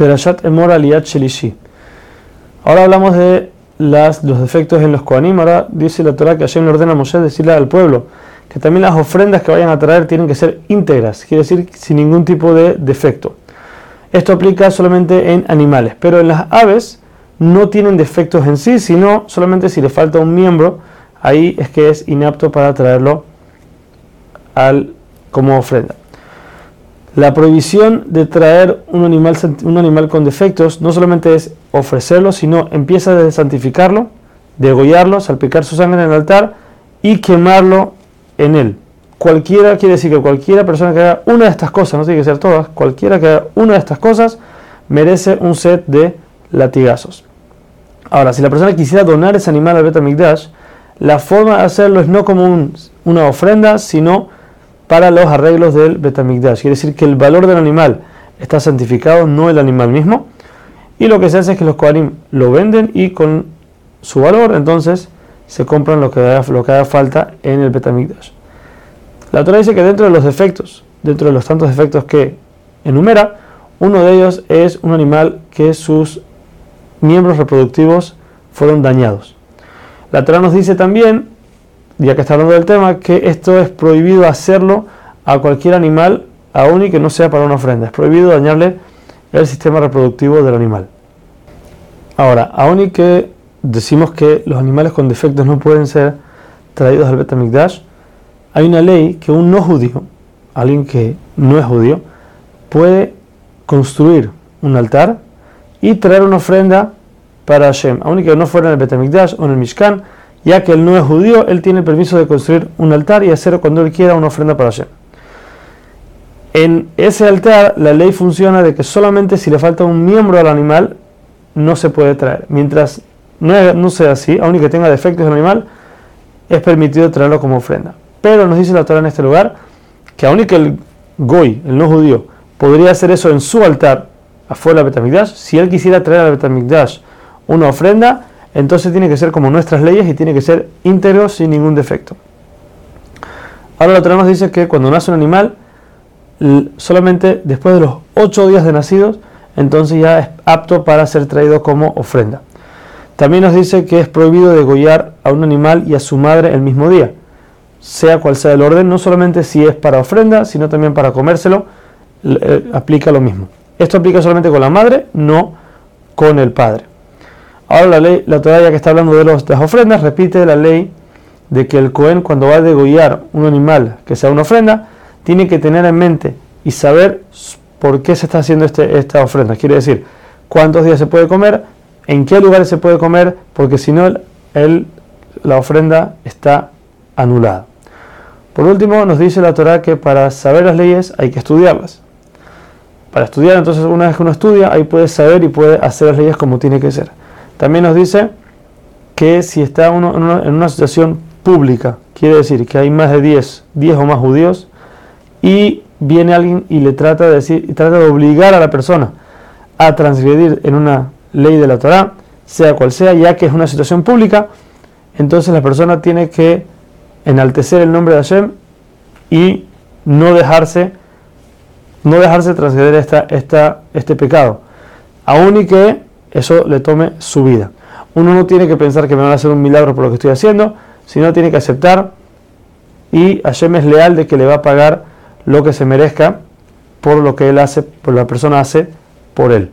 Perashat Emor. Ahora hablamos de los defectos en los Koanim. Ahora dice la Torah que Hashem le ordena a Moshe decirle al pueblo que también las ofrendas que vayan a traer tienen que ser íntegras, quiere decir sin ningún tipo de defecto. Esto aplica solamente en animales, pero en las aves no tienen defectos en sí, sino solamente si le falta un miembro, ahí es que es inapto para traerlo al, como ofrenda. La prohibición de traer un animal, un animal con defectos no solamente es ofrecerlo, sino empieza a santificarlo, degollarlo, salpicar su sangre en el altar y quemarlo en él. Cualquiera quiere decir que cualquiera persona que haga una de estas cosas, no tiene que ser todas, cualquiera que haga una de estas cosas merece un set de latigazos. Ahora, si la persona quisiera donar ese animal al Betamigdash, la forma de hacerlo es no como una ofrenda, sino para los arreglos del Betamigdash. Quiere decir que el valor del animal está santificado, no el animal mismo. Y lo que se hace es que los Kohanim lo venden y con su valor, entonces se compran lo que haga, lo que falta en el Betamigdash. La Torah dice que dentro de los defectos, dentro de los tantos defectos que enumera, uno de ellos es un animal que sus miembros reproductivos fueron dañados. La Torah nos dice también, ya que está hablando del tema, que esto es prohibido hacerlo a cualquier animal, aun y que no sea para una ofrenda. Es prohibido dañarle el sistema reproductivo del animal. Ahora, aun y que decimos que los animales con defectos no pueden ser traídos al Betamikdash, hay una ley que un no judío, alguien que no es judío, puede construir un altar y traer una ofrenda para Hashem, aun que no fuera en el Betamikdash o en el Mishkan, ya que él no es judío, él tiene el permiso de construir un altar y hacer cuando él quiera una ofrenda para Hashem. En ese altar la ley funciona de que solamente si le falta un miembro al animal no se puede traer. Mientras no, sea así, aun que tenga defectos el animal, es permitido traerlo como ofrenda. Pero nos dice la Torah en este lugar que aun que el goy, el no judío, podría hacer eso en su altar, afuera del Betamigdash, si él quisiera traer al Betamigdash una ofrenda, entonces tiene que ser como nuestras leyes y tiene que ser íntegro sin ningún defecto. Ahora la Torah nos dice que cuando nace un animal, solamente después de los ocho días de nacidos, entonces ya es apto para ser traído como ofrenda. También nos dice que es prohibido degollar a un animal y a su madre el mismo día, sea cual sea el orden, no solamente si es para ofrenda, sino también para comérselo, eh, aplica lo mismo. Esto aplica solamente con la madre, no con el padre. Ahora la ley, la Torah ya que está hablando de, las ofrendas, repite la ley de que el Cohen cuando va a degollar un animal que sea una ofrenda, tiene que tener en mente y saber por qué se está haciendo este, esta ofrenda. Quiere decir, cuántos días se puede comer, en qué lugares se puede comer, porque si no, la ofrenda está anulada. Por último, nos dice la Torah que para saber las leyes hay que estudiarlas. Para estudiar, entonces, una vez que uno estudia, ahí puede saber y puede hacer las leyes como tiene que ser. También nos dice que si está uno en una, situación pública, quiere decir que hay más de 10, 10 o más judíos, y viene alguien y le trata de decir, y trata de obligar a la persona a transgredir en una ley de la Torah, sea cual sea, ya que es una situación pública, entonces la persona tiene que enaltecer el nombre de Hashem y no dejarse, no dejarse transgredir esta, esta, este pecado, aun y que eso le tome su vida. Uno no tiene que pensar que me van a hacer un milagro por lo que estoy haciendo, sino tiene que aceptar y Hashem es leal de que le va a pagar lo que se merezca por lo que él hace, por la persona hace por él.